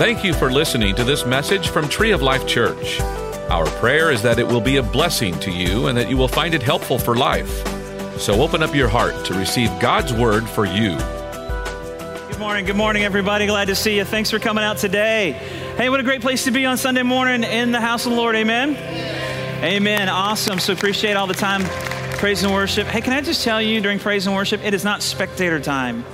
Thank you for listening to this message from Tree of Life Church. Our prayer is that it will be a blessing to you and that you will find it helpful for life. So open up your heart to receive God's word for you. Good morning. Good morning, everybody. Glad to see you. Thanks for coming out today. Hey, what a great place to be on Sunday morning in the house of the Lord. Amen. Amen. Awesome. So appreciate all the time praise and worship. Hey, can I just tell you during praise and worship, it is not spectator time.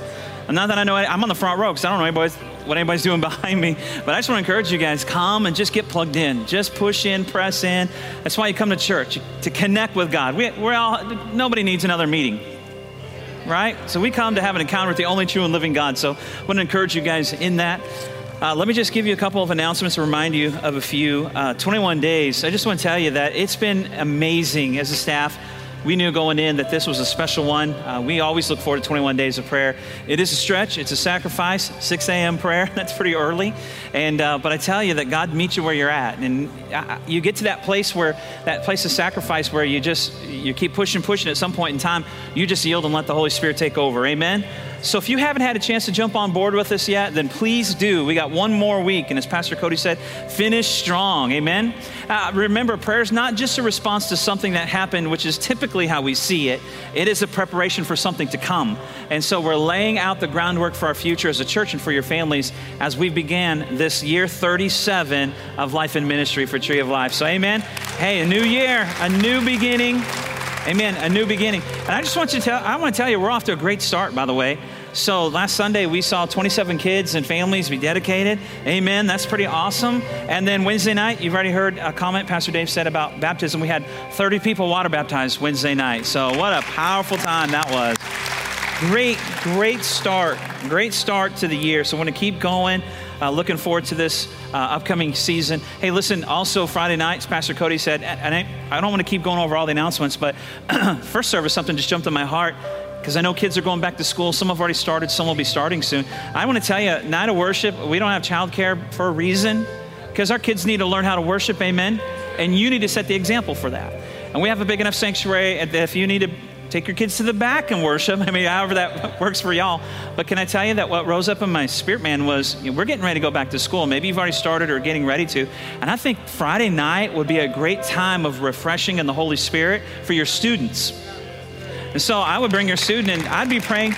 Not that I know, I'm on the front row because I don't know anybody's, what anybody's doing behind me. But I just want to encourage you guys come and just get plugged in. Just push in, press in. That's why you come to church, to connect with God. We, we're all, nobody needs another meeting, right? So we come to have an encounter with the only true and living God. So I want to encourage you guys in that. Uh, let me just give you a couple of announcements to remind you of a few. Uh, 21 days. I just want to tell you that it's been amazing as a staff we knew going in that this was a special one. Uh, we always look forward to 21 days of prayer. It is a stretch, it's a sacrifice. 6 a.m. prayer, that's pretty early. And, uh, but I tell you that God meets you where you're at. And uh, you get to that place where, that place of sacrifice where you just, you keep pushing, pushing. At some point in time, you just yield and let the Holy Spirit take over. Amen? So if you haven't had a chance to jump on board with us yet, then please do. We got one more week, and as Pastor Cody said, finish strong. Amen. Uh, remember, prayer is not just a response to something that happened, which is typically how we see it. It is a preparation for something to come. And so we're laying out the groundwork for our future as a church and for your families as we began this year 37 of life and ministry for Tree of Life. So, Amen. Hey, a new year, a new beginning. Amen. A new beginning. And I just want you to tell, I want to tell you, we're off to a great start, by the way. So last Sunday, we saw 27 kids and families be dedicated. Amen. That's pretty awesome. And then Wednesday night, you've already heard a comment Pastor Dave said about baptism. We had 30 people water baptized Wednesday night. So what a powerful time that was. Great, great start. Great start to the year. So I want to keep going. Uh, looking forward to this uh, upcoming season. Hey, listen, also Friday nights, Pastor Cody said, and I, I don't want to keep going over all the announcements, but first service, something just jumped in my heart because I know kids are going back to school. Some have already started, some will be starting soon. I want to tell you, night of worship, we don't have childcare for a reason because our kids need to learn how to worship, amen? And you need to set the example for that. And we have a big enough sanctuary that if you need to take your kids to the back and worship. I mean, however that works for y'all. But can I tell you that what rose up in my spirit, man, was you know, we're getting ready to go back to school. Maybe you've already started or getting ready to. And I think Friday night would be a great time of refreshing in the Holy Spirit for your students. And so I would bring your student, and I'd be praying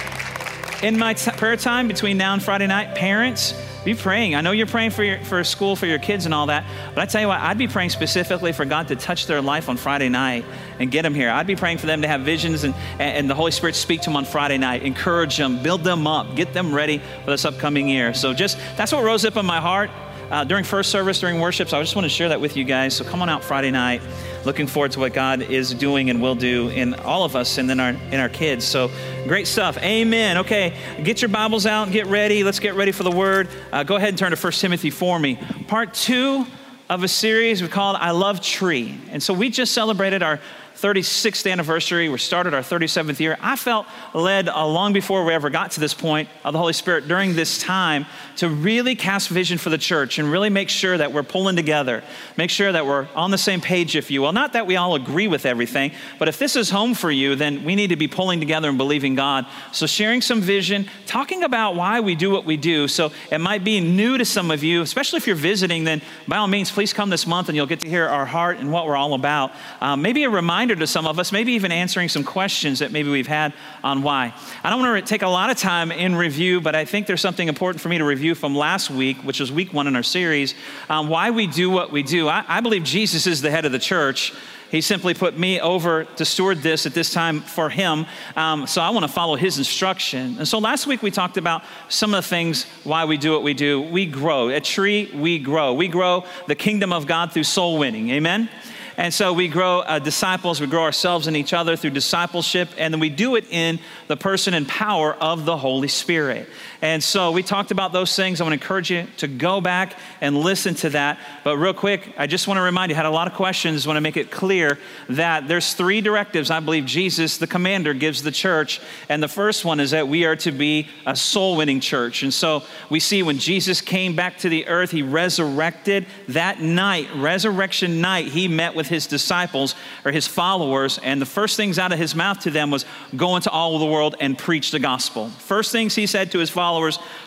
in my t- prayer time between now and Friday night. Parents, be praying. I know you're praying for, your, for school, for your kids and all that, but I tell you what, I'd be praying specifically for God to touch their life on Friday night and get them here. I'd be praying for them to have visions and, and the Holy Spirit speak to them on Friday night, encourage them, build them up, get them ready for this upcoming year. So just, that's what rose up in my heart. Uh, during first service, during worship, so I just want to share that with you guys. So come on out Friday night. Looking forward to what God is doing and will do in all of us and then our in our kids. So great stuff. Amen. Okay, get your Bibles out, get ready. Let's get ready for the Word. Uh, go ahead and turn to 1 Timothy for me. Part two of a series we called "I Love Tree," and so we just celebrated our 36th anniversary. We started our 37th year. I felt led uh, long before we ever got to this point of the Holy Spirit during this time to really cast vision for the church and really make sure that we're pulling together, make sure that we're on the same page, if you will. Not that we all agree with everything, but if this is home for you, then we need to be pulling together and believing God. So, sharing some vision, talking about why we do what we do. So, it might be new to some of you, especially if you're visiting, then by all means, please come this month and you'll get to hear our heart and what we're all about. Um, maybe a reminder to some of us, maybe even answering some questions that maybe we've had on why. I don't want to take a lot of time in review, but I think there's something important for me to review from last week, which was week one in our series, why we do what we do. I, I believe Jesus is the head of the church. He simply put me over to steward this at this time for him. Um, so I want to follow his instruction. And so last week we talked about some of the things why we do what we do. We grow. A Tree, we grow. We grow the kingdom of God through soul winning. Amen? And so we grow uh, disciples, we grow ourselves and each other through discipleship, and then we do it in the person and power of the Holy Spirit. And so we talked about those things. I want to encourage you to go back and listen to that. But real quick, I just want to remind you, I had a lot of questions. I want to make it clear that there's three directives I believe Jesus, the commander, gives the church. And the first one is that we are to be a soul winning church. And so we see when Jesus came back to the earth, he resurrected that night, resurrection night, he met with his disciples or his followers, and the first things out of his mouth to them was go into all the world and preach the gospel. First things he said to his followers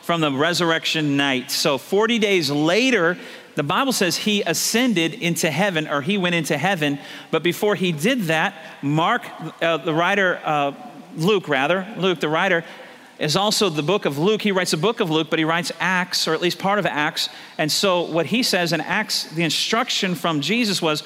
from the resurrection night. So 40 days later, the Bible says he ascended into heaven, or he went into heaven. But before he did that, Mark, uh, the writer, uh, Luke rather, Luke, the writer, is also the book of Luke. He writes a book of Luke, but he writes Acts, or at least part of Acts. And so, what he says in Acts, the instruction from Jesus was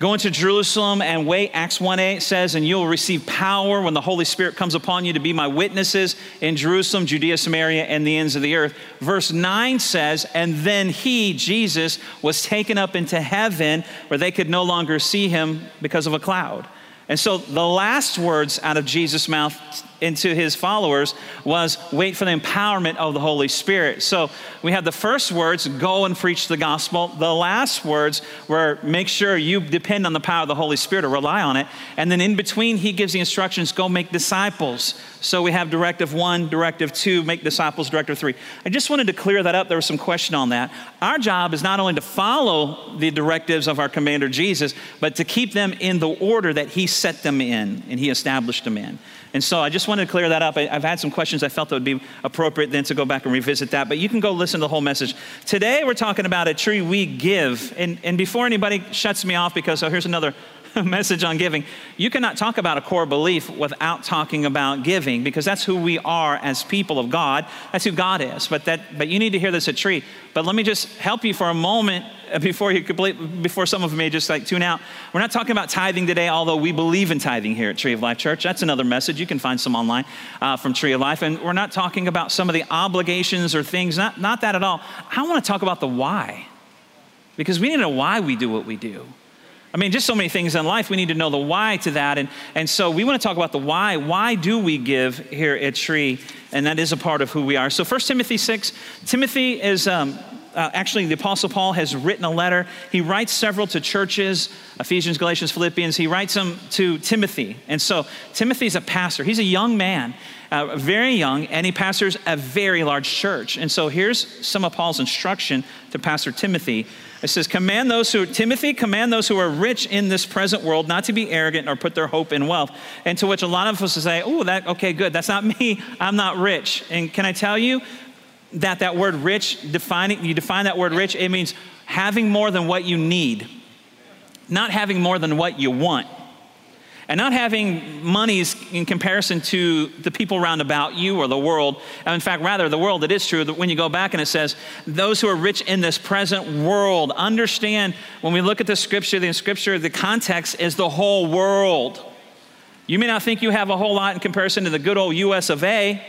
go into Jerusalem and wait. Acts 1 8 says, and you'll receive power when the Holy Spirit comes upon you to be my witnesses in Jerusalem, Judea, Samaria, and the ends of the earth. Verse 9 says, and then he, Jesus, was taken up into heaven where they could no longer see him because of a cloud. And so the last words out of Jesus' mouth into his followers was wait for the empowerment of the Holy Spirit. So we have the first words, go and preach the gospel. The last words were make sure you depend on the power of the Holy Spirit or rely on it. And then in between, he gives the instructions, go make disciples. So we have directive one, directive two, make disciples, directive three. I just wanted to clear that up. There was some question on that. Our job is not only to follow the directives of our commander Jesus, but to keep them in the order that he set them in and he established them in. And so I just wanted to clear that up. I, have had some questions I felt that would be appropriate then to go back and revisit that. But you can go listen to the whole message. Today we're talking about a tree we give. And, and before anybody shuts me off because, oh, here's another message on giving, you cannot talk about a core belief without talking about giving because that's who we are as people of God. That's who God is. But, that, but you need to hear this at tree. But let me just help you for a moment before you complete, before some of you may just like tune out. We're not talking about tithing today, although we believe in tithing here at Tree of Life Church. That's another message. You can find some online uh, from Tree of Life. And we're not talking about some of the obligations or things, not, not that at all. I want to talk about the why. Because we need to know why we do what we do. I mean, just so many things in life, we need to know the why to that. And, and so we want to talk about the why. Why do we give here at Tree? And that is a part of who we are. So 1 Timothy 6, Timothy is um, uh, actually, the Apostle Paul has written a letter. He writes several to churches Ephesians, Galatians, Philippians. He writes them to Timothy. And so, Timothy's a pastor. He's a young man, uh, very young, and he pastors a very large church. And so, here's some of Paul's instruction to Pastor Timothy. It says, Command those who, Timothy, command those who are rich in this present world not to be arrogant or put their hope in wealth. And to which a lot of us say, Oh, that, okay, good. That's not me. I'm not rich. And can I tell you, that that word rich, defining, you define that word rich, it means having more than what you need, not having more than what you want. And not having monies in comparison to the people around about you or the world. And in fact, rather, the world, it is true that when you go back and it says, those who are rich in this present world, understand when we look at the scripture, the scripture, the context is the whole world. You may not think you have a whole lot in comparison to the good old US of A,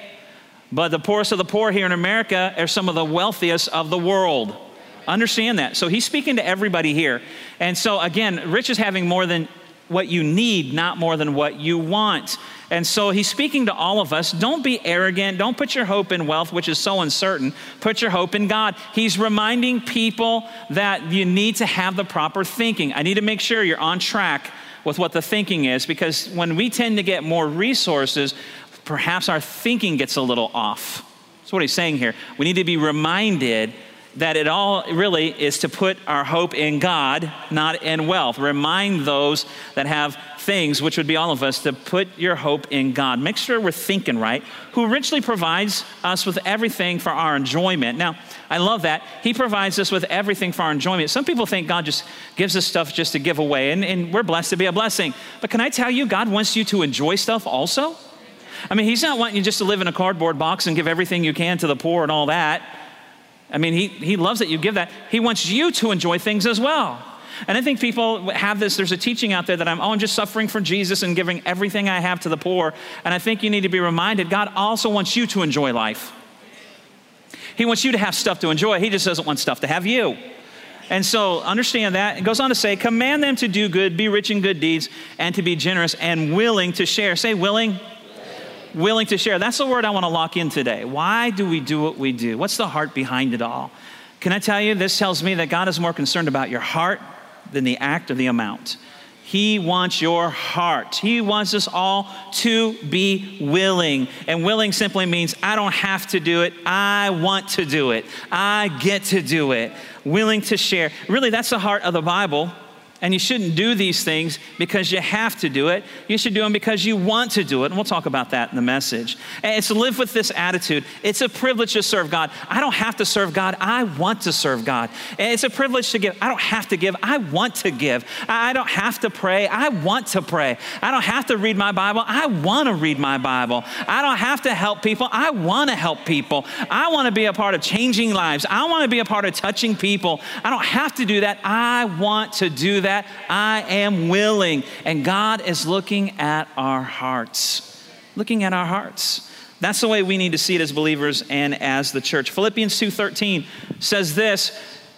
but the poorest of the poor here in America are some of the wealthiest of the world. Understand that. So he's speaking to everybody here. And so, again, rich is having more than what you need, not more than what you want. And so he's speaking to all of us. Don't be arrogant. Don't put your hope in wealth, which is so uncertain. Put your hope in God. He's reminding people that you need to have the proper thinking. I need to make sure you're on track with what the thinking is because when we tend to get more resources, perhaps our thinking gets a little off. That's what he's saying here. We need to be reminded that it all really is to put our hope in God, not in wealth. Remind those that have things, which would be all of us, to put your hope in God. Make sure we're thinking right, who richly provides us with everything for our enjoyment. Now, I love that. He provides us with everything for our enjoyment. Some people think God just gives us stuff just to give away, and, and we're blessed to be a blessing. But can I tell you, God wants you to enjoy stuff also? I mean, he's not wanting you just to live in a cardboard box and give everything you can to the poor and all that. I mean, he, he loves that you give that. He wants you to enjoy things as well. And I think people have this, there's a teaching out there that I'm, oh, I'm just suffering for Jesus and giving everything I have to the poor. And I think you need to be reminded God also wants you to enjoy life. He wants you to have stuff to enjoy. He just doesn't want stuff to have you. And so understand that. It goes on to say, command them to do good, be rich in good deeds, and to be generous and willing to share. Say willing willing to share. That's the word I want to lock in today. Why do we do what we do? What's the heart behind it all? Can I tell you, this tells me that God is more concerned about your heart than the act or the amount. He wants your heart. He wants us all to be willing. And willing simply means I don't have to do it. I want to do it. I get to do it. Willing to share. Really, that's the heart of the Bible. And you shouldn't do these things because you have to do it. You should do them because you want to do it. And we'll talk about that in the message. And it's live with this attitude. It's a privilege to serve God. I don't have to serve God. I want to serve God. And it's a privilege to give. I don't have to give. I want to give. I don't have to pray. I want to pray. I don't have to read my Bible. I want to read my Bible. I don't have to help people. I want to help people. I want to be a part of changing lives. I want to be a part of touching people. I don't have to do that. I want to do that that, I am willing. And God is looking at our hearts. Looking at our hearts. That's the way we need to see it as believers and as the church. Philippians 2:13 says this,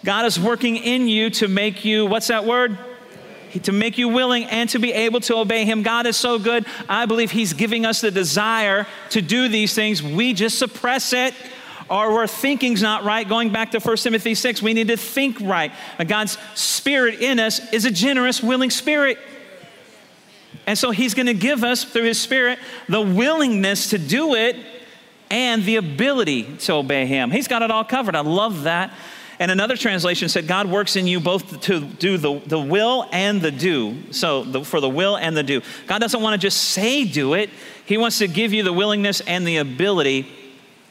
God is working in you to make you what's that word? to make you willing and to be able to obey him. God is so good. I believe he's giving us the desire to do these things. We just suppress it or our thinking's not right. Going back to 1 Timothy 6, we need to think right. God's spirit in us is a generous, willing spirit. And so he's going to give us, through his spirit, the willingness to do it and the ability to obey him. He's got it all covered. I love that. And another translation said, God works in you both to do the, the will and the do. So, the, for the will and the do. God doesn't want to just say do it, He wants to give you the willingness and the ability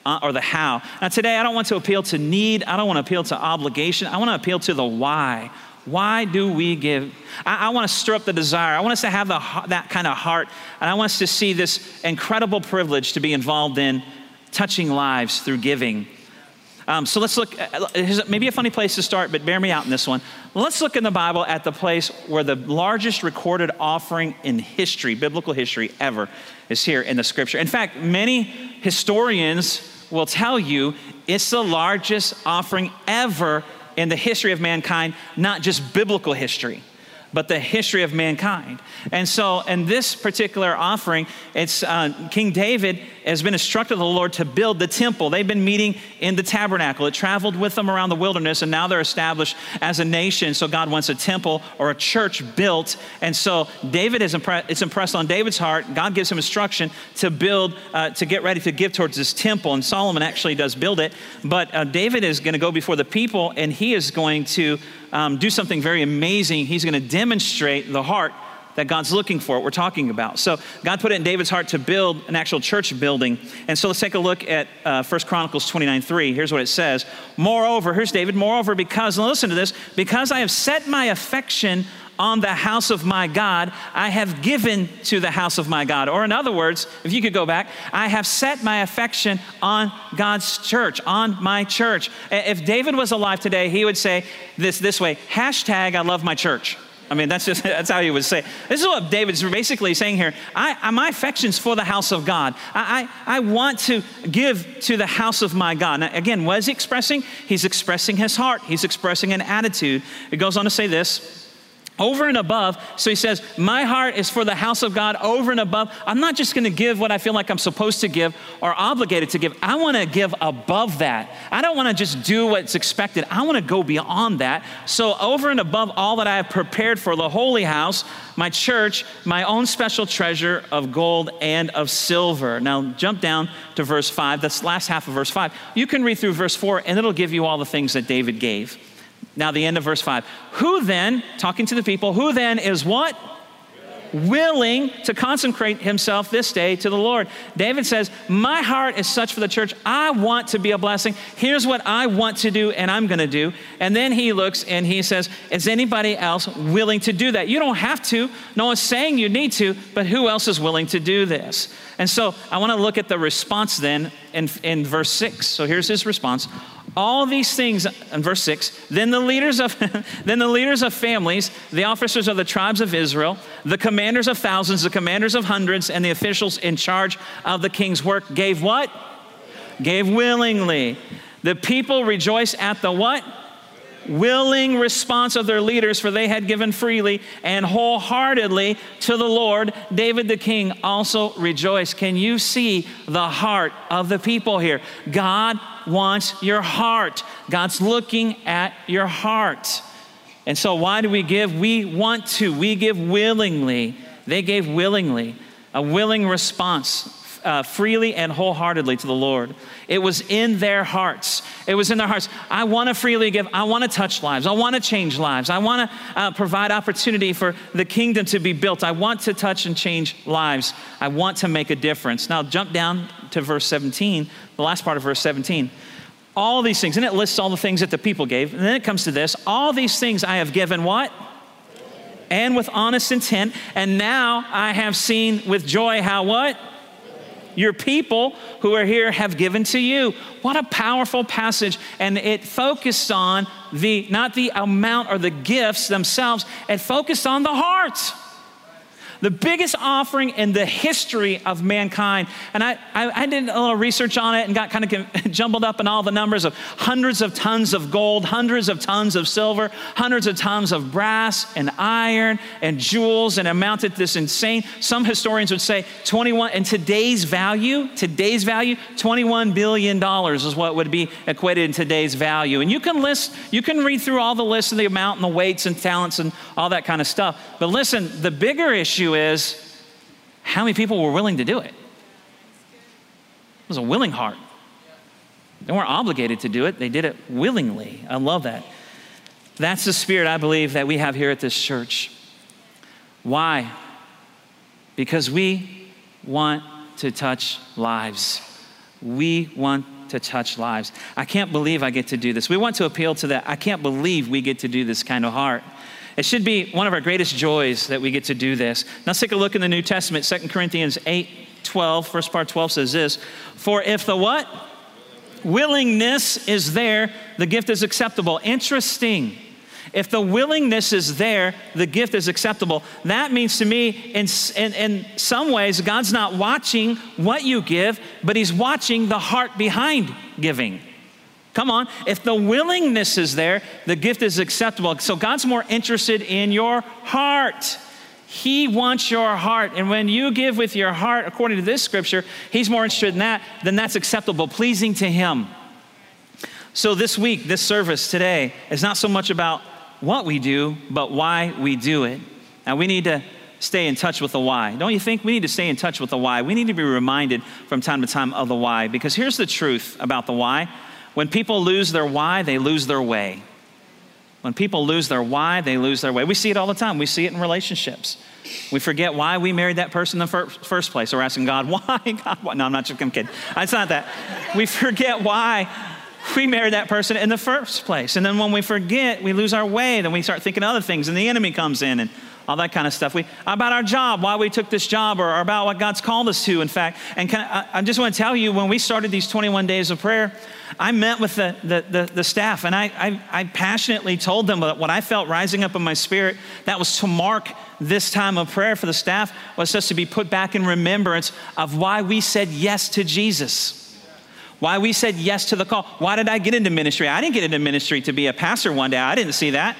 uh, or the how. Now, today, I don't want to appeal to need, I don't want to appeal to obligation, I want to appeal to the why. Why do we give? I, I want to stir up the desire. I want us to have the, that kind of heart, and I want us to see this incredible privilege to be involved in touching lives through giving. Um, so let's look, uh, maybe a funny place to start, but bear me out in this one. Let's look in the Bible at the place where the largest recorded offering in history, biblical history ever, is here in the scripture. In fact, many historians will tell you it's the largest offering ever in the history of mankind, not just biblical history but the history of mankind. And so, in this particular offering, it's uh, King David has been instructed of the Lord to build the temple. They've been meeting in the tabernacle. It traveled with them around the wilderness, and now they're established as a nation. So, God wants a temple or a church built. And so, David is impressed, it's impressed on David's heart. God gives him instruction to build, uh, to get ready to give towards this temple. And Solomon actually does build it. But uh, David is going to go before the people, and he is going to um, do something very amazing. He's going to demonstrate the heart that God's looking for, what we're talking about. So God put it in David's heart to build an actual church building. And so let's take a look at uh, 1 Chronicles 29 3. Here's what it says Moreover, here's David, moreover, because, listen to this, because I have set my affection on the house of my God, I have given to the house of my God. Or, in other words, if you could go back, I have set my affection on God's church, on my church. If David was alive today, he would say this this way hashtag I love my church. I mean, that's just that's how he would say. This is what David's basically saying here. I, my affection's for the house of God. I, I, I want to give to the house of my God. Now, again, what is he expressing? He's expressing his heart. He's expressing an attitude. It goes on to say this over and above. So he says, My heart is for the house of God over and above. I'm not just going to give what I feel like I'm supposed to give or obligated to give. I want to give above that. I don't want to just do what's expected. I want to go beyond that. So, over and above all that I have prepared for the holy house, my church, my own special treasure of gold and of silver. Now, jump down to verse 5. That's last half of verse 5. You can read through verse 4, and it'll give you all the things that David gave. Now, the end of verse 5. Who then, talking to the people, who then is what? Willing to consecrate himself this day to the Lord. David says, My heart is such for the church. I want to be a blessing. Here's what I want to do, and I'm going to do. And then he looks and he says, Is anybody else willing to do that? You don't have to. No one's saying you need to, but who else is willing to do this? And so I want to look at the response then in, in verse 6. So here's his response all these things in verse 6 then the leaders of then the leaders of families the officers of the tribes of israel the commanders of thousands the commanders of hundreds and the officials in charge of the king's work gave what? Gave willingly. The people rejoice at the what willing response of their leaders, for they had given freely and wholeheartedly to the Lord. David the king also rejoiced. Can you see the heart of the people here? God wants your heart, God's looking at your heart. And so, why do we give? We want to, we give willingly. They gave willingly, a willing response uh, freely and wholeheartedly to the Lord. It was in their hearts. It was in their hearts. I want to freely give. I want to touch lives. I want to change lives. I want to uh, provide opportunity for the kingdom to be built. I want to touch and change lives. I want to make a difference. Now, jump down to verse 17, the last part of verse 17 all these things, and it lists all the things that the people gave. And then it comes to this all these things I have given what? And with honest intent. And now I have seen with joy how what? Your people who are here have given to you. What a powerful passage. And it focused on the, not the amount or the gifts themselves, it focused on the heart the biggest offering in the history of mankind. And I, I, I, did a little research on it and got kind of jumbled up in all the numbers of hundreds of tons of gold, hundreds of tons of silver, hundreds of tons of brass and iron and jewels, and amounted this insane. Some historians would say 21, in today's value, today's value, $21 billion is what would be equated in today's value. And you can list, you can read through all the lists of the amount and the weights and talents and all that kind of stuff. But listen, the bigger issue is how many people were willing to do it? It was a willing heart. They weren't obligated to do it, they did it willingly. I love that. That's the spirit I believe that we have here at this church. Why? Because we want to touch lives. We want to touch lives. I can't believe I get to do this. We want to appeal to that. I can't believe we get to do this kind of heart. It should be one of our greatest joys that we get to do this. Now let's take a look in the New Testament, 2 Corinthians 8 12, first part 12 says this For if the what? Willingness is there, the gift is acceptable. Interesting. If the willingness is there, the gift is acceptable. That means to me, in, in, in some ways, God's not watching what you give, but He's watching the heart behind giving. Come on. If the willingness is there, the gift is acceptable. So God's more interested in your heart. He wants your heart. And when you give with your heart, according to this scripture, He's more interested in that, then that's acceptable, pleasing to Him. So this week, this service today is not so much about what we do, but why we do it. Now we need to stay in touch with the why. Don't you think? We need to stay in touch with the why. We need to be reminded from time to time of the why. Because here's the truth about the why when people lose their why, they lose their way. When people lose their why, they lose their way. We see it all the time. We see it in relationships. We forget why we married that person in the first place. We're asking God, why? God, why? No, I'm not just I'm kidding. It's not that. We forget why we married that person in the first place. And then when we forget, we lose our way. Then we start thinking other things, and the enemy comes in and all that kind of stuff. We, about our job, why we took this job, or, or about what God's called us to, in fact. And I, I just want to tell you, when we started these 21 days of prayer, I met with the, the, the, the staff and I, I, I, passionately told them that what I felt rising up in my spirit that was to mark this time of prayer for the staff was just to be put back in remembrance of why we said yes to Jesus. Why we said yes to the call. Why did I get into ministry? I didn't get into ministry to be a pastor one day. I didn't see that.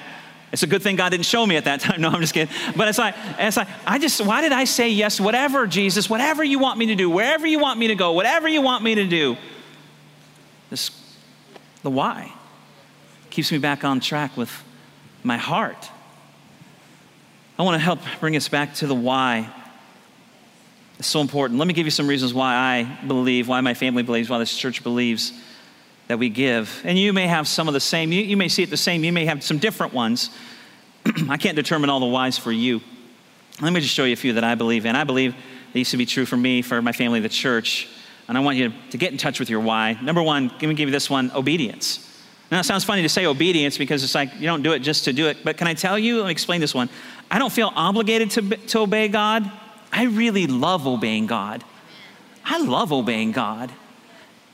It's a good thing God didn't show me at that time. No, I'm just kidding. But it's like, it's like, I just, why did I say yes? Whatever, Jesus, whatever you want me to do, wherever you want me to go, whatever you want me to do. This, the why keeps me back on track with my heart. I want to help bring us back to the why. It's so important. Let me give you some reasons why I believe, why my family believes, why this church believes that we give. And you may have some of the same, you, you may see it the same, you may have some different ones. I can't determine all the whys for you. Let me just show you a few that I believe in. I believe these to be true for me, for my family, the church. And I want you to get in touch with your why. Number one, let me give you this one obedience. Now, it sounds funny to say obedience because it's like you don't do it just to do it. But can I tell you, let me explain this one. I don't feel obligated to, to obey God. I really love obeying God. I love obeying God.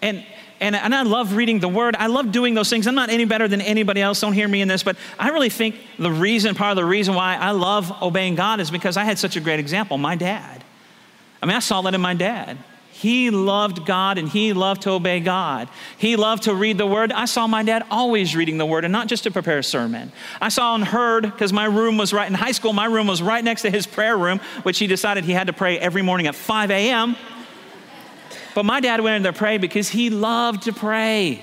And, and, and I love reading the word. I love doing those things. I'm not any better than anybody else. Don't hear me in this. But I really think the reason, part of the reason why I love obeying God is because I had such a great example my dad. I mean, I saw that in my dad. He loved God and he loved to obey God. He loved to read the word. I saw my dad always reading the word and not just to prepare a sermon. I saw and heard because my room was right in high school, my room was right next to his prayer room, which he decided he had to pray every morning at 5 a.m. But my dad went in there to pray because he loved to pray.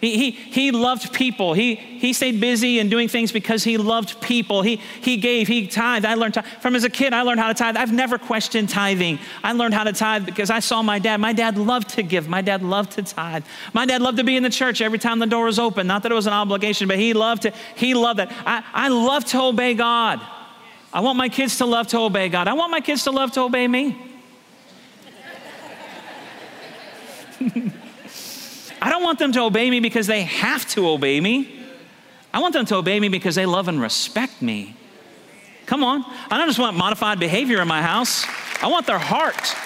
He, he, he loved people. He, he stayed busy and doing things because he loved people. He, he gave, he tithed. I learned from as a kid, I learned how to tithe. I've never questioned tithing. I learned how to tithe because I saw my dad. My dad loved to give. My dad loved to tithe. My dad loved to be in the church every time the door was open. Not that it was an obligation, but he loved to, he loved that. I, I love to obey God. I want my kids to love to obey God. I want my kids to love to obey me. I don't want them to obey me because they have to obey me. I want them to obey me because they love and respect me. Come on. I don't just want modified behavior in my house. I want their heart.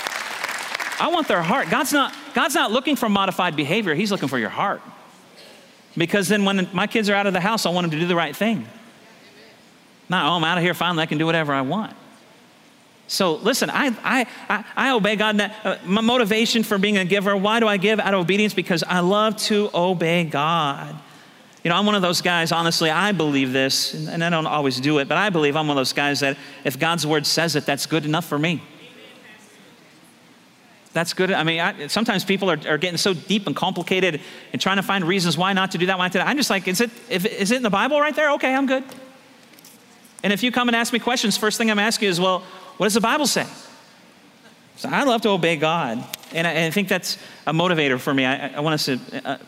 I want their heart. God's not, God's not looking for modified behavior, He's looking for your heart. Because then when my kids are out of the house, I want them to do the right thing. Not, oh, I'm out of here, finally, I can do whatever I want. So listen, I, I, I, I obey God. Uh, my motivation for being a giver, why do I give? Out of obedience, because I love to obey God. You know, I'm one of those guys, honestly, I believe this, and I don't always do it, but I believe I'm one of those guys that if God's word says it, that's good enough for me. That's good. I mean, I, sometimes people are, are, getting so deep and complicated and trying to find reasons why not to do that, why not to do that. I'm just like, is it, if, is it in the Bible right there? Okay, I'm good. And if you come and ask me questions, first thing I'm asking you is, well, what does the Bible say? So I love to obey God. And I, and I think that's a motivator for me. I, I want us to uh,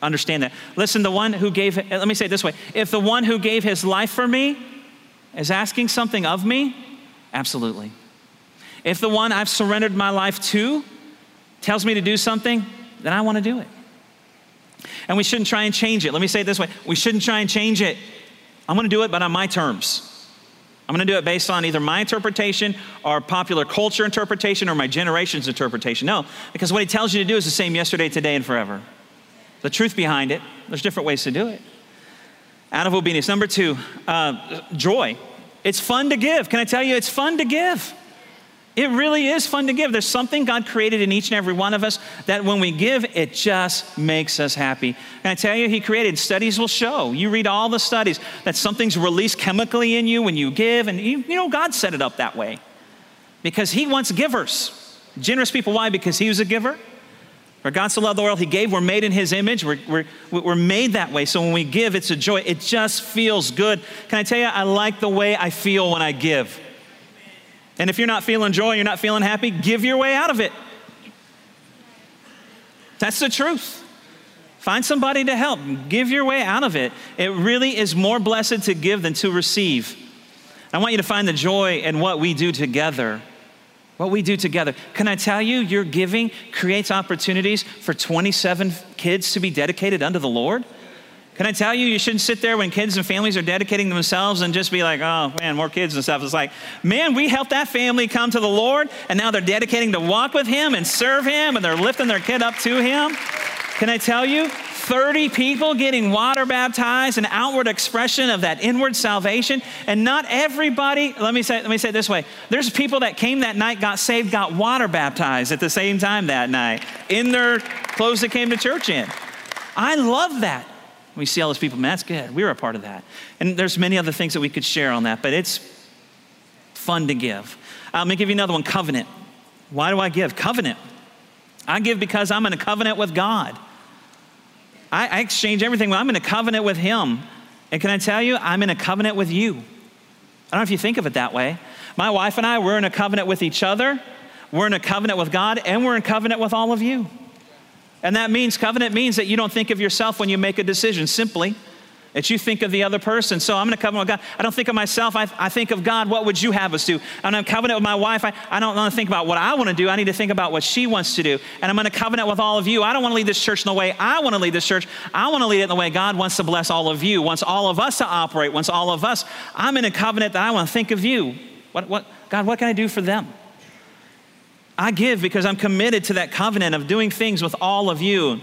understand that. Listen, the one who gave, let me say it this way if the one who gave his life for me is asking something of me, absolutely. If the one I've surrendered my life to tells me to do something, then I want to do it. And we shouldn't try and change it. Let me say it this way we shouldn't try and change it. I'm going to do it, but on my terms. I'm going to do it based on either my interpretation or popular culture interpretation or my generation's interpretation. No, because what he tells you to do is the same yesterday, today, and forever. The truth behind it, there's different ways to do it. Out of obedience. Number two, uh, joy. It's fun to give. Can I tell you, it's fun to give. It really is fun to give. There's something God created in each and every one of us that when we give, it just makes us happy. And I tell you, He created, studies will show. You read all the studies that something's released chemically in you when you give. And you, you know, God set it up that way because He wants givers, generous people. Why? Because He was a giver. For God so loved the world, He gave. We're made in His image. We're, we're, we're made that way. So when we give, it's a joy. It just feels good. Can I tell you, I like the way I feel when I give. And if you're not feeling joy, you're not feeling happy, give your way out of it. That's the truth. Find somebody to help. Give your way out of it. It really is more blessed to give than to receive. I want you to find the joy in what we do together. What we do together. Can I tell you, your giving creates opportunities for 27 kids to be dedicated unto the Lord? Can I tell you, you shouldn't sit there when kids and families are dedicating themselves and just be like, oh man, more kids and stuff. It's like, man, we helped that family come to the Lord, and now they're dedicating to walk with Him and serve Him, and they're lifting their kid up to Him. Can I tell you, 30 people getting water baptized, an outward expression of that inward salvation. And not everybody, let me say, let me say it this way. There's people that came that night, got saved, got water baptized at the same time that night in their clothes that came to church in. I love that. We see all those people, man, that's good. We were a part of that. And there's many other things that we could share on that, but it's fun to give. Uh, let me give you another one covenant. Why do I give? Covenant. I give because I'm in a covenant with God. I, I exchange everything. I'm in a covenant with Him. And can I tell you, I'm in a covenant with you. I don't know if you think of it that way. My wife and I, we're in a covenant with each other, we're in a covenant with God, and we're in covenant with all of you. And that means, covenant means that you don't think of yourself when you make a decision, simply. That you think of the other person. So I'm in a covenant with God. I don't think of myself. I, I think of God. What would you have us do? I'm in a covenant with my wife. I, I don't want to think about what I want to do. I need to think about what she wants to do. And I'm in a covenant with all of you. I don't want to lead this church in the way I want to lead this church. I want to lead it in the way God wants to bless all of you, wants all of us to operate, wants all of us. I'm in a covenant that I want to think of you. What, what, God, what can I do for them? I give because I'm committed to that covenant of doing things with all of you.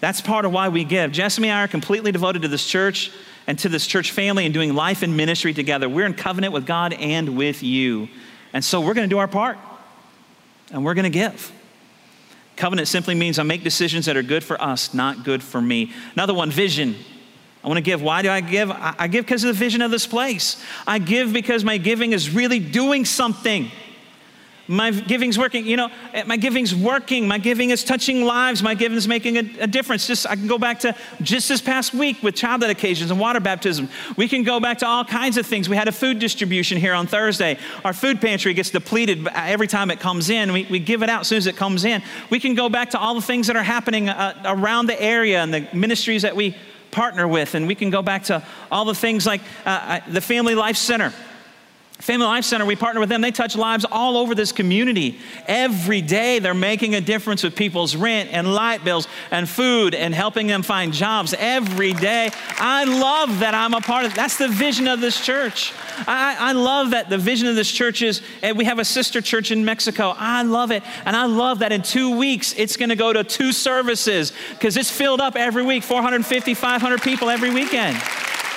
That's part of why we give. Jess and I are completely devoted to this church and to this church family and doing life and ministry together. We're in covenant with God and with you. And so we're going to do our part and we're going to give. Covenant simply means I make decisions that are good for us, not good for me. Another one, vision. I want to give. Why do I give? I give because of the vision of this place. I give because my giving is really doing something. My giving's working. You know, eh, my giving's working. My giving is touching lives. My giving is making a, a, difference. Just I can go back to just this past week with child dedications and water baptism. We can go back to all kinds of things. We had a food distribution here on Thursday. Our food pantry gets depleted every time it comes in. We, we give it out as soon as it comes in. We can go back to all the things that are happening uh, around the area and the ministries that we partner with. And we can go back to all the things like uh, uh the Family Life Center. Family Life Center, we partner with them. They touch lives all over this community. Every day, they're making a difference with people's rent and light bills and food and helping them find jobs every day. I love that I'm a part of That's the vision of this church. I, I love that the vision of this church is, and we have a sister church in Mexico. I love it. And I love that in two weeks, it's going to go to two services because it's filled up every week 450, 500 people every weekend.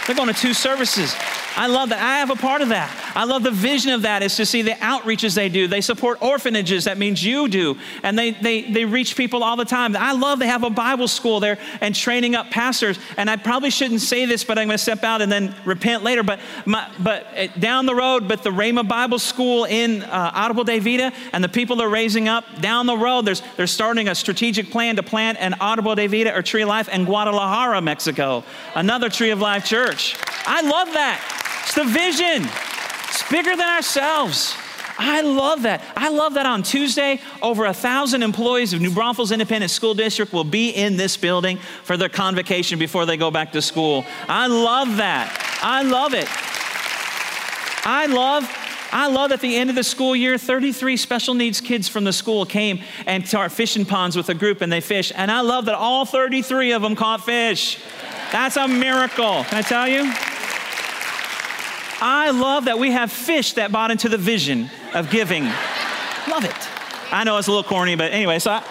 They're going to two services. I love that. I have a part of that. I love the vision of that is to see the outreaches they do. They support orphanages. That means you do. And they, they, they reach people all the time. I love they have a Bible school there and training up pastors. And I probably shouldn't say this, but I'm going to step out and then repent later. But, my, but eh, down the road, but the Rhema Bible School in uh, Árbol de Vida and the people they're raising up down the road, there's, they're starting a strategic plan to plant an Árbol de Vida or Tree Life in Guadalajara, Mexico, another Tree of Life church. I love that. The vision. It's bigger than ourselves. I love that. I love that on Tuesday, over a thousand employees of New Braunfels Independent School District will be in this building for their convocation before they go back to school. I love that. I love it. I love I love at the end of the school year, 33 special needs kids from the school came and to our fishing ponds with a group and they fish. And I love that all 33 of them caught fish. That's a miracle. Can I tell you? I love that we have fish that bought into the vision of giving. love it. I know it's a little corny, but anyway, so I,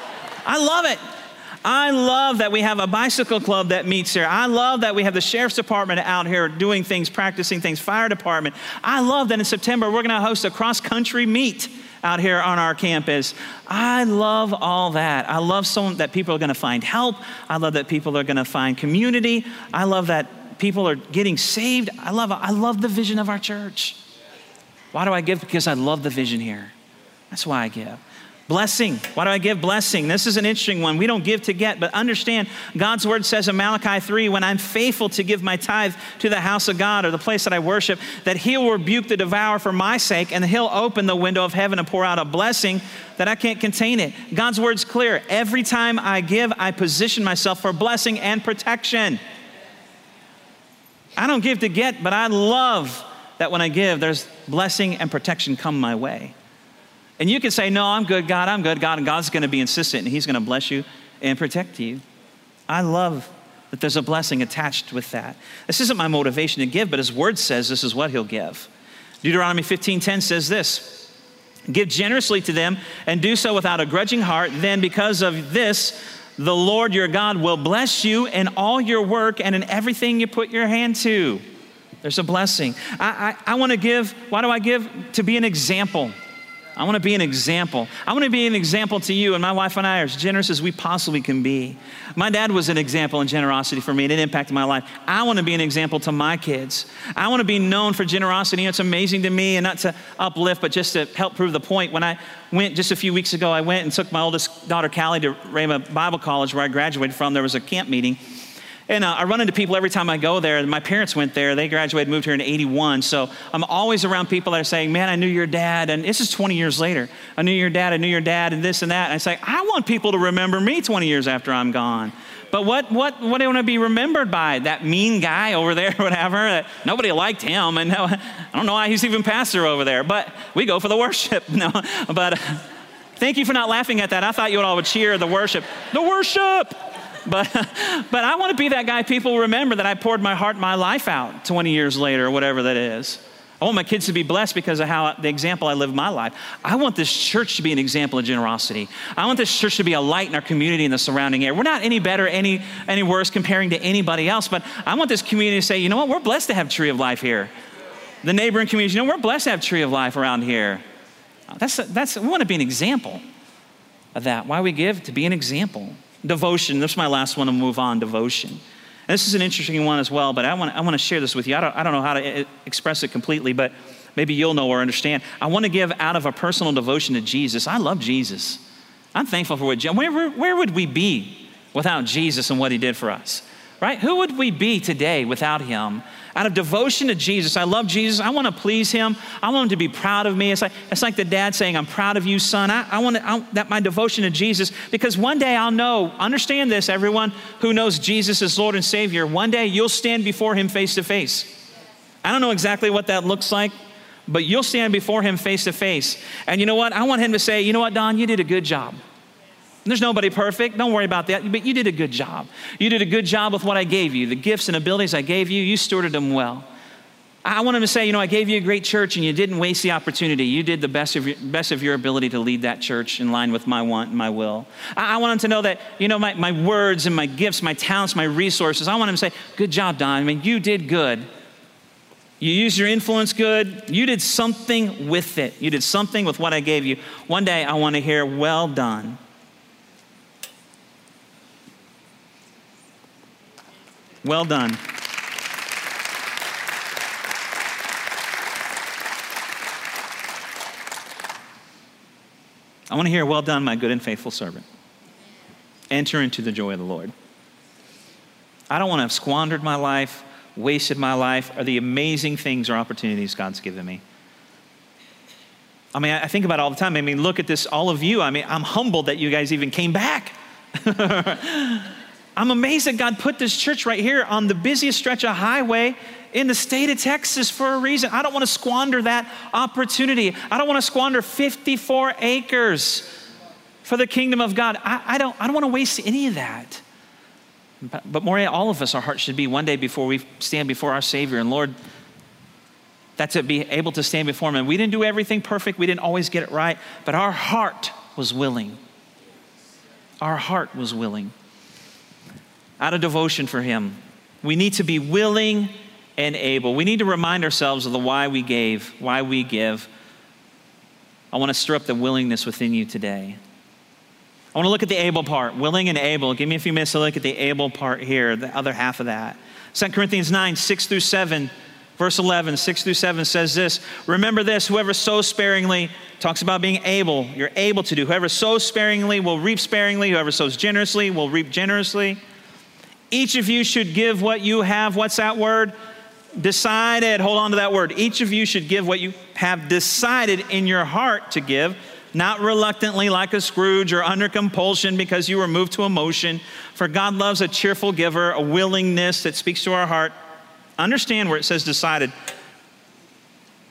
I love it. I love that we have a bicycle club that meets here. I love that we have the sheriff's department out here doing things, practicing things, fire department. I love that in September we're going to host a cross country meet out here on our campus. I love all that. I love so that people are going to find help. I love that people are going to find community. I love that people are getting saved. I love, I love the vision of our church. Why do I give? Because I love the vision here. That's why I give. Blessing. Why do I give blessing? This is an interesting one. We don't give to get, but understand God's word says in Malachi 3 when I'm faithful to give my tithe to the house of God or the place that I worship, that he'll rebuke the devourer for my sake and he'll open the window of heaven and pour out a blessing that I can't contain it. God's word's clear. Every time I give, I position myself for blessing and protection. I don't give to get, but I love that when I give, there's blessing and protection come my way. And you can say, No, I'm good, God, I'm good, God, and God's gonna be insistent and He's gonna bless you and protect you. I love that there's a blessing attached with that. This isn't my motivation to give, but His Word says this is what He'll give. Deuteronomy 15:10 says this. Give generously to them and do so without a grudging heart. Then, because of this, the Lord your God will bless you in all your work and in everything you put your hand to. There's a blessing. I, I, I want to give, why do I give? To be an example. I want to be an example. I want to be an example to you, and my wife and I are as generous as we possibly can be. My dad was an example in generosity for me, and it impacted my life. I want to be an example to my kids. I want to be known for generosity. It's amazing to me, and not to uplift, but just to help prove the point. When I went just a few weeks ago, I went and took my oldest daughter, Callie, to Rhema Bible College, where I graduated from. There was a camp meeting. And uh, I run into people every time I go there. My parents went there. They graduated, moved here in 81. So I'm always around people that are saying, Man, I knew your dad. And this is 20 years later. I knew your dad. I knew your dad, and this and that. And I say, I want people to remember me 20 years after I'm gone. But what, what, what do I want to be remembered by? That mean guy over there, whatever. Nobody liked him. And no, I don't know why he's even pastor over there. But we go for the worship. No, but uh, thank you for not laughing at that. I thought you all would cheer the worship. The worship! But, but I want to be that guy people remember that I poured my heart, my life out 20 years later, or whatever that is. I want my kids to be blessed because of how the example I live my life. I want this church to be an example of generosity. I want this church to be a light in our community and the surrounding area. We're not any better, any, any worse comparing to anybody else, but I want this community to say, you know what, we're blessed to have Tree of Life here. The neighboring communities, you know, we're blessed to have Tree of Life around here. That's, that's, we want to be an example of that. Why we give? To be an example. Devotion. This is my last one to move on. Devotion. And this is an interesting one as well, but I want, I want to share this with you. I don't, I don't know how to eh, eh, express it completely, but maybe you'll know or understand. I want to give out of a personal devotion to Jesus. I love Jesus. I'm thankful for what, where, where would we be without Jesus and what he did for us? Right? Who would we be today without him? Out of devotion to Jesus, I love Jesus. I want to please him. I want him to be proud of me. It's like, it's like the dad saying, I'm proud of you, son. I, I want I, that my devotion to Jesus, because one day I'll know, understand this, everyone who knows Jesus as Lord and Savior, one day you'll stand before him face to face. I don't know exactly what that looks like, but you'll stand before him face to face. And you know what? I want him to say, you know what, Don, you did a good job. There's nobody perfect. Don't worry about that. But you did a good job. You did a good job with what I gave you. The gifts and abilities I gave you, you stewarded them well. I want him to say, you know, I gave you a great church and you didn't waste the opportunity. You did the best of your, best of your ability to lead that church in line with my want and my will. I, I want him to know that, you know, my, my words and my gifts, my talents, my resources, I want him to say, good job, Don. I mean, you did good. You used your influence good. You did something with it. You did something with what I gave you. One day I want to hear, well done. Well done. I want to hear, well done, my good and faithful servant. Enter into the joy of the Lord. I don't want to have squandered my life, wasted my life, or the amazing things or opportunities God's given me. I mean, I think about it all the time. I mean, look at this, all of you. I mean, I'm humbled that you guys even came back. I'm amazed that God put this church right here on the busiest stretch of highway in the state of Texas for a reason. I don't want to squander that opportunity. I don't want to squander 54 acres for the kingdom of God. I, I don't, I don't want to waste any of that. But, but more, all of us, our hearts should be one day before we stand before our Savior. And Lord, that's to be able to stand before Him. And we didn't do everything perfect, we didn't always get it right, but our heart was willing. Our heart was willing out of devotion for Him. We need to be willing and able. We need to remind ourselves of the why we gave, why we give. I want to stir up the willingness within you today. I want to look at the able part, willing and able. Give me a few minutes to look at the able part here, the other half of that. 2 Corinthians 9, 6 through 7, verse 11, 6 through 7 says this Remember this, whoever sows sparingly talks about being able. You're able to do. Whoever sows sparingly will reap sparingly. Whoever sows generously will reap generously. Each of you should give what you have. What's that word? Decided. Hold on to that word. Each of you should give what you have decided in your heart to give, not reluctantly like a Scrooge or under compulsion because you were moved to emotion. For God loves a cheerful giver, a willingness that speaks to our heart. Understand where it says decided.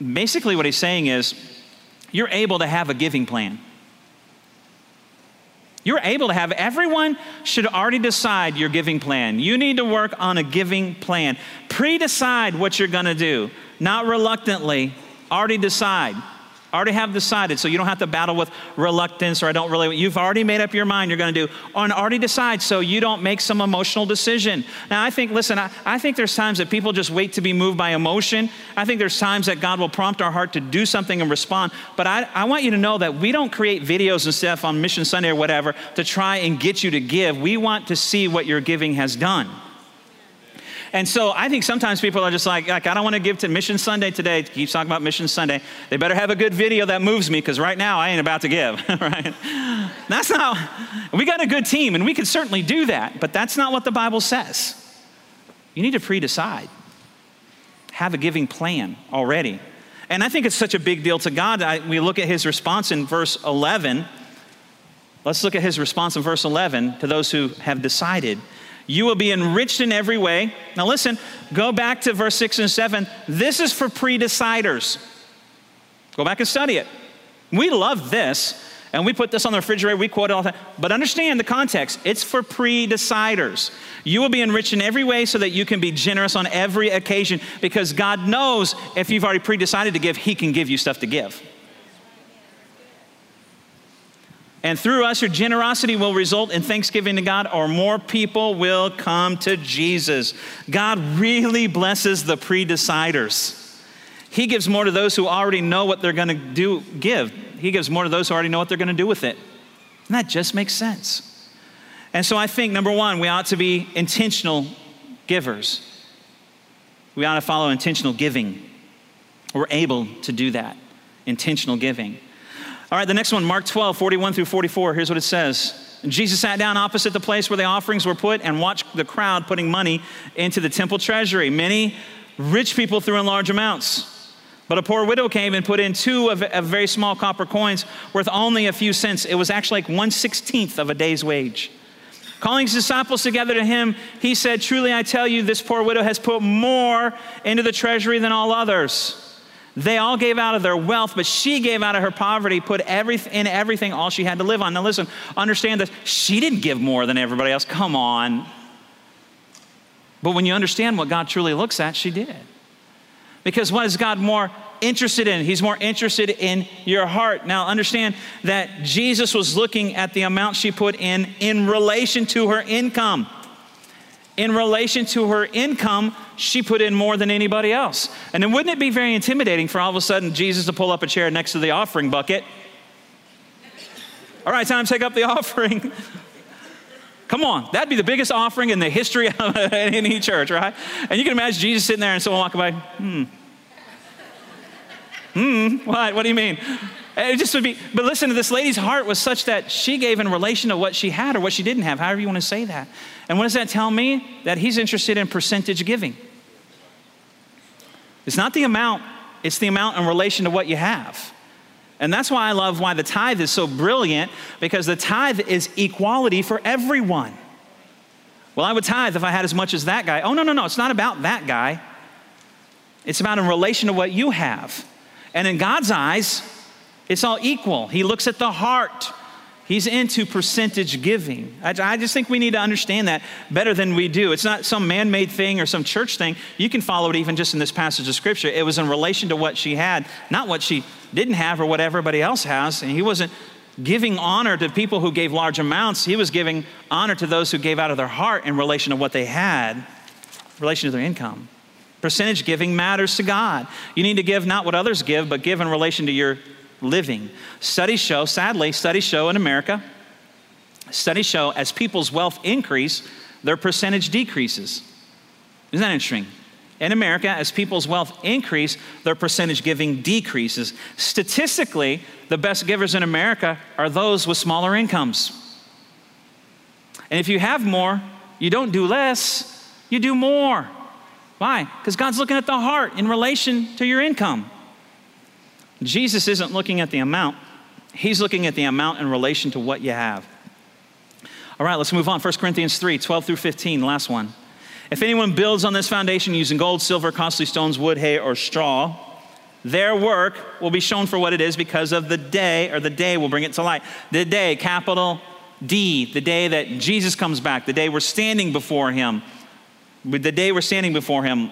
Basically, what he's saying is you're able to have a giving plan. You're able to have, everyone should already decide your giving plan. You need to work on a giving plan. Pre decide what you're gonna do, not reluctantly, already decide already have decided, so you don't have to battle with reluctance or I don't really, you've already made up your mind you're going to do, and already decide so you don't make some emotional decision. Now, I think, listen, I, I think there's times that people just wait to be moved by emotion. I think there's times that God will prompt our heart to do something and respond. But I, I want you to know that we don't create videos and stuff on Mission Sunday or whatever to try and get you to give. We want to see what your giving has done. And so I think sometimes people are just like, like I don't want to give to Mission Sunday today. Keeps talking about Mission Sunday. They better have a good video that moves me because right now I ain't about to give. right? That's not. We got a good team, and we can certainly do that. But that's not what the Bible says. You need to pre-decide. Have a giving plan already. And I think it's such a big deal to God. I, we look at his response in verse 11. Let's look at his response in verse 11 to those who have decided. You will be enriched in every way. Now, listen, go back to verse 6 and 7. This is for pre deciders. Go back and study it. We love this, and we put this on the refrigerator, we quote it all the time. But understand the context it's for pre deciders. You will be enriched in every way so that you can be generous on every occasion because God knows if you've already pre decided to give, He can give you stuff to give. And through us, your generosity will result in thanksgiving to God, or more people will come to Jesus. God really blesses the pre deciders. He gives more to those who already know what they're going to do, give. He gives more to those who already know what they're going to do with it. And that just makes sense. And so I think, number one, we ought to be intentional givers. We ought to follow intentional giving. We're able to do that. Intentional giving. All right, the next one, Mark 12, 41 through 44. Here's what it says. Jesus sat down opposite the place where the offerings were put and watched the crowd putting money into the temple treasury. Many rich people threw in large amounts. But a poor widow came and put in two of, of very small copper coins worth only a few cents. It was actually like one sixteenth of a day's wage. Calling his disciples together to him, he said, Truly I tell you, this poor widow has put more into the treasury than all others. They all gave out of their wealth, but she gave out of her poverty, put everything, in everything all she had to live on. Now, listen, understand this. she didn't give more than everybody else. Come on. But when you understand what God truly looks at, she did. Because what is God more interested in? He's more interested in your heart. Now, understand that Jesus was looking at the amount she put in in relation to her income. In relation to her income, she put in more than anybody else. And then wouldn't it be very intimidating for all of a sudden Jesus to pull up a chair next to the offering bucket? All right, time to take up the offering. Come on, that'd be the biggest offering in the history of any church, right? And you can imagine Jesus sitting there and someone walking by, hmm. Hmm, what? What do you mean? It just would be, but listen, to this lady's heart was such that she gave in relation to what she had or what she didn't have, however you want to say that. And what does that tell me? That he's interested in percentage giving. It's not the amount, it's the amount in relation to what you have. And that's why I love why the tithe is so brilliant, because the tithe is equality for everyone. Well, I would tithe if I had as much as that guy. Oh, no, no, no, it's not about that guy. It's about in relation to what you have. And in God's eyes, it's all equal. He looks at the heart. He's into percentage giving. I, I, just think we need to understand that better than we do. It's not some man made thing or some church thing. You can follow it even just in this passage of scripture. It was in relation to what she had, not what she didn't have or what everybody else has. And he wasn't giving honor to people who gave large amounts, he was giving honor to those who gave out of their heart in relation to what they had, in relation to their income. Percentage giving matters to God. You need to give not what others give, but give in relation to your living. Studies show, sadly, studies show in America, studies show as people's wealth increase, their percentage decreases. Isn't that interesting? In America, as people's wealth increase, their percentage giving decreases. Statistically, the best givers in America are those with smaller incomes. And if you have more, you don't do less, you do more. Why? Because God's looking at the heart in relation to your income. Jesus isn't looking at the amount, He's looking at the amount in relation to what you have. All right, let's move on. 1 Corinthians 3 12 through 15, last one. If anyone builds on this foundation using gold, silver, costly stones, wood, hay, or straw, their work will be shown for what it is because of the day, or the day will bring it to light. The day, capital D, the day that Jesus comes back, the day we're standing before Him, the day we're standing before Him,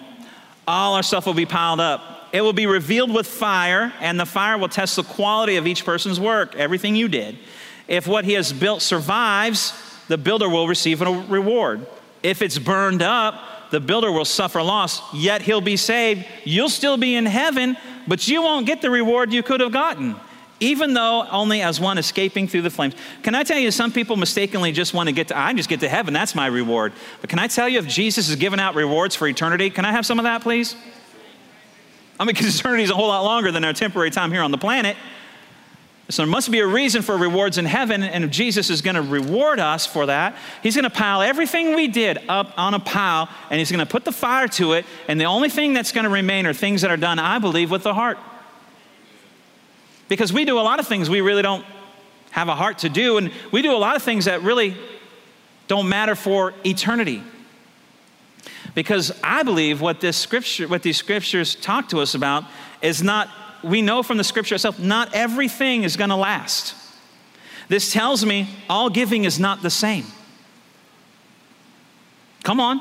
all our stuff will be piled up it will be revealed with fire, and the fire will test the quality of each person's work, everything you did. If what he has built survives, the builder will receive a reward. If it's burned up, the builder will suffer loss, yet he'll be saved. You'll still be in heaven, but you won't get the reward you could have gotten, even though only as one escaping through the flames. Can I tell you, some people mistakenly just want to get to, I just get to heaven, that's my reward. But can I tell you, if Jesus is giving out rewards for eternity, can I have some of that, please? I mean, because eternity is a whole lot longer than our temporary time here on the planet. So there must be a reason for rewards in heaven, and if Jesus is going to reward us for that, he's going to pile everything we did up on a pile, and he's going to put the fire to it, and the only thing that's going to remain are things that are done, I believe, with the heart. Because we do a lot of things we really don't have a heart to do, and we do a lot of things that really don't matter for eternity. Because I believe what this scripture, what these scriptures talk to us about is not, we know from the scripture itself, not everything is gonna last. This tells me all giving is not the same. Come on.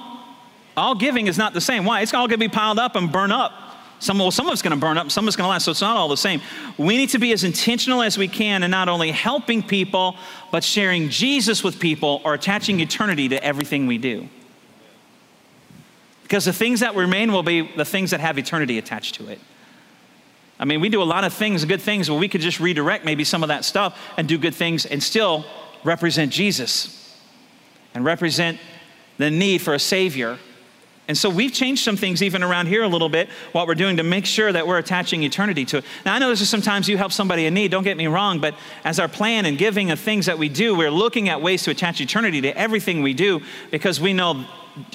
All giving is not the same. Why? It's all gonna be piled up and burn up. Some, well, some of it's going to burn up, some of it's going to last, so it's not all the same. We need to be as intentional as we can in not only helping people, but sharing Jesus with people or attaching eternity to everything we do. Because the things that remain will be the things that have eternity attached to it. I mean, we do a lot of things, good things, but we could just redirect maybe some of that stuff and do good things and still represent Jesus and represent the need for a Savior And so we've changed some things even around here a little bit, what we're doing to make sure that we're attaching eternity to it. Now, I know this is sometimes you help somebody in need, don't get me wrong, but as our plan and giving of things that we do, we're looking at ways to attach eternity to everything we do because we know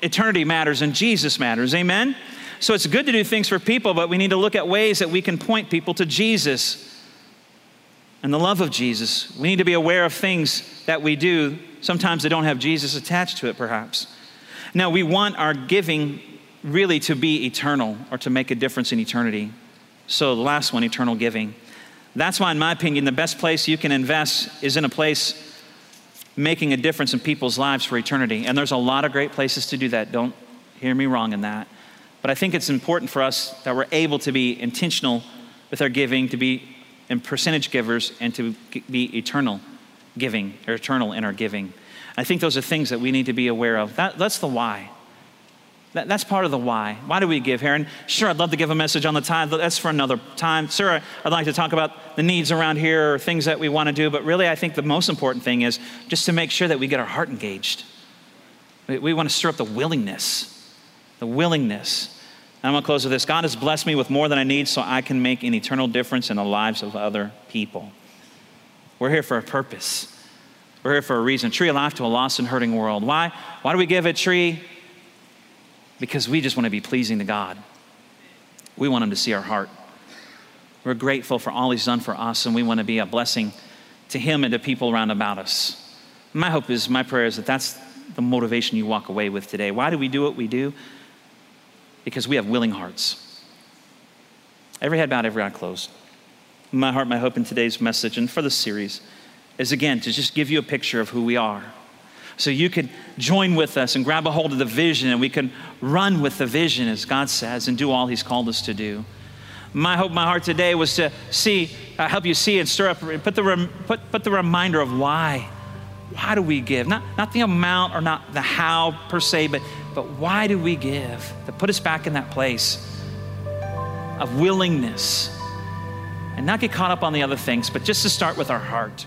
eternity matters and Jesus matters. Amen? So it's good to do things for people, but we need to look at ways that we can point people to Jesus and the love of Jesus. We need to be aware of things that we do. Sometimes they don't have Jesus attached to it, perhaps. Now, we want our giving really to be eternal or to make a difference in eternity. So, the last one, eternal giving. That's why, in my opinion, the best place you can invest is in a place making a difference in people's lives for eternity. And there's a lot of great places to do that. Don't hear me wrong in that. But I think it's important for us that we're able to be intentional with our giving, to be in percentage givers, and to be eternal giving, or eternal in our giving. I think those are things that we need to be aware of. That, that's the why. That, that's part of the why. Why do we give here? And sure, I'd love to give a message on the tithe. That's for another time. Sir, I'd like to talk about the needs around here or things that we want to do. But really, I think the most important thing is just to make sure that we get our heart engaged. We, we want to stir up the willingness, the willingness. And I'm going to close with this God has blessed me with more than I need so I can make an eternal difference in the lives of other people. We're here for a purpose. We're here for a reason. Tree of life to a lost and hurting world. Why? Why do we give a tree? Because we just want to be pleasing to God. We want Him to see our heart. We're grateful for all He's done for us, and we want to be a blessing to Him and to people around about us. My hope is, my prayer is that that's the motivation you walk away with today. Why do we do what we do? Because we have willing hearts. Every head bowed, every eye closed. My heart, my hope in today's message and for the series is again to just give you a picture of who we are. So you could join with us and grab a hold of the vision, and we can run with the vision, as God says, and do all He's called us to do. My hope, my heart today was to see, uh, help you see and stir up, put the, rem, put, put the reminder of why. Why do we give? Not, not the amount or not the how per se, but, but why do we give? To put us back in that place of willingness and not get caught up on the other things, but just to start with our heart.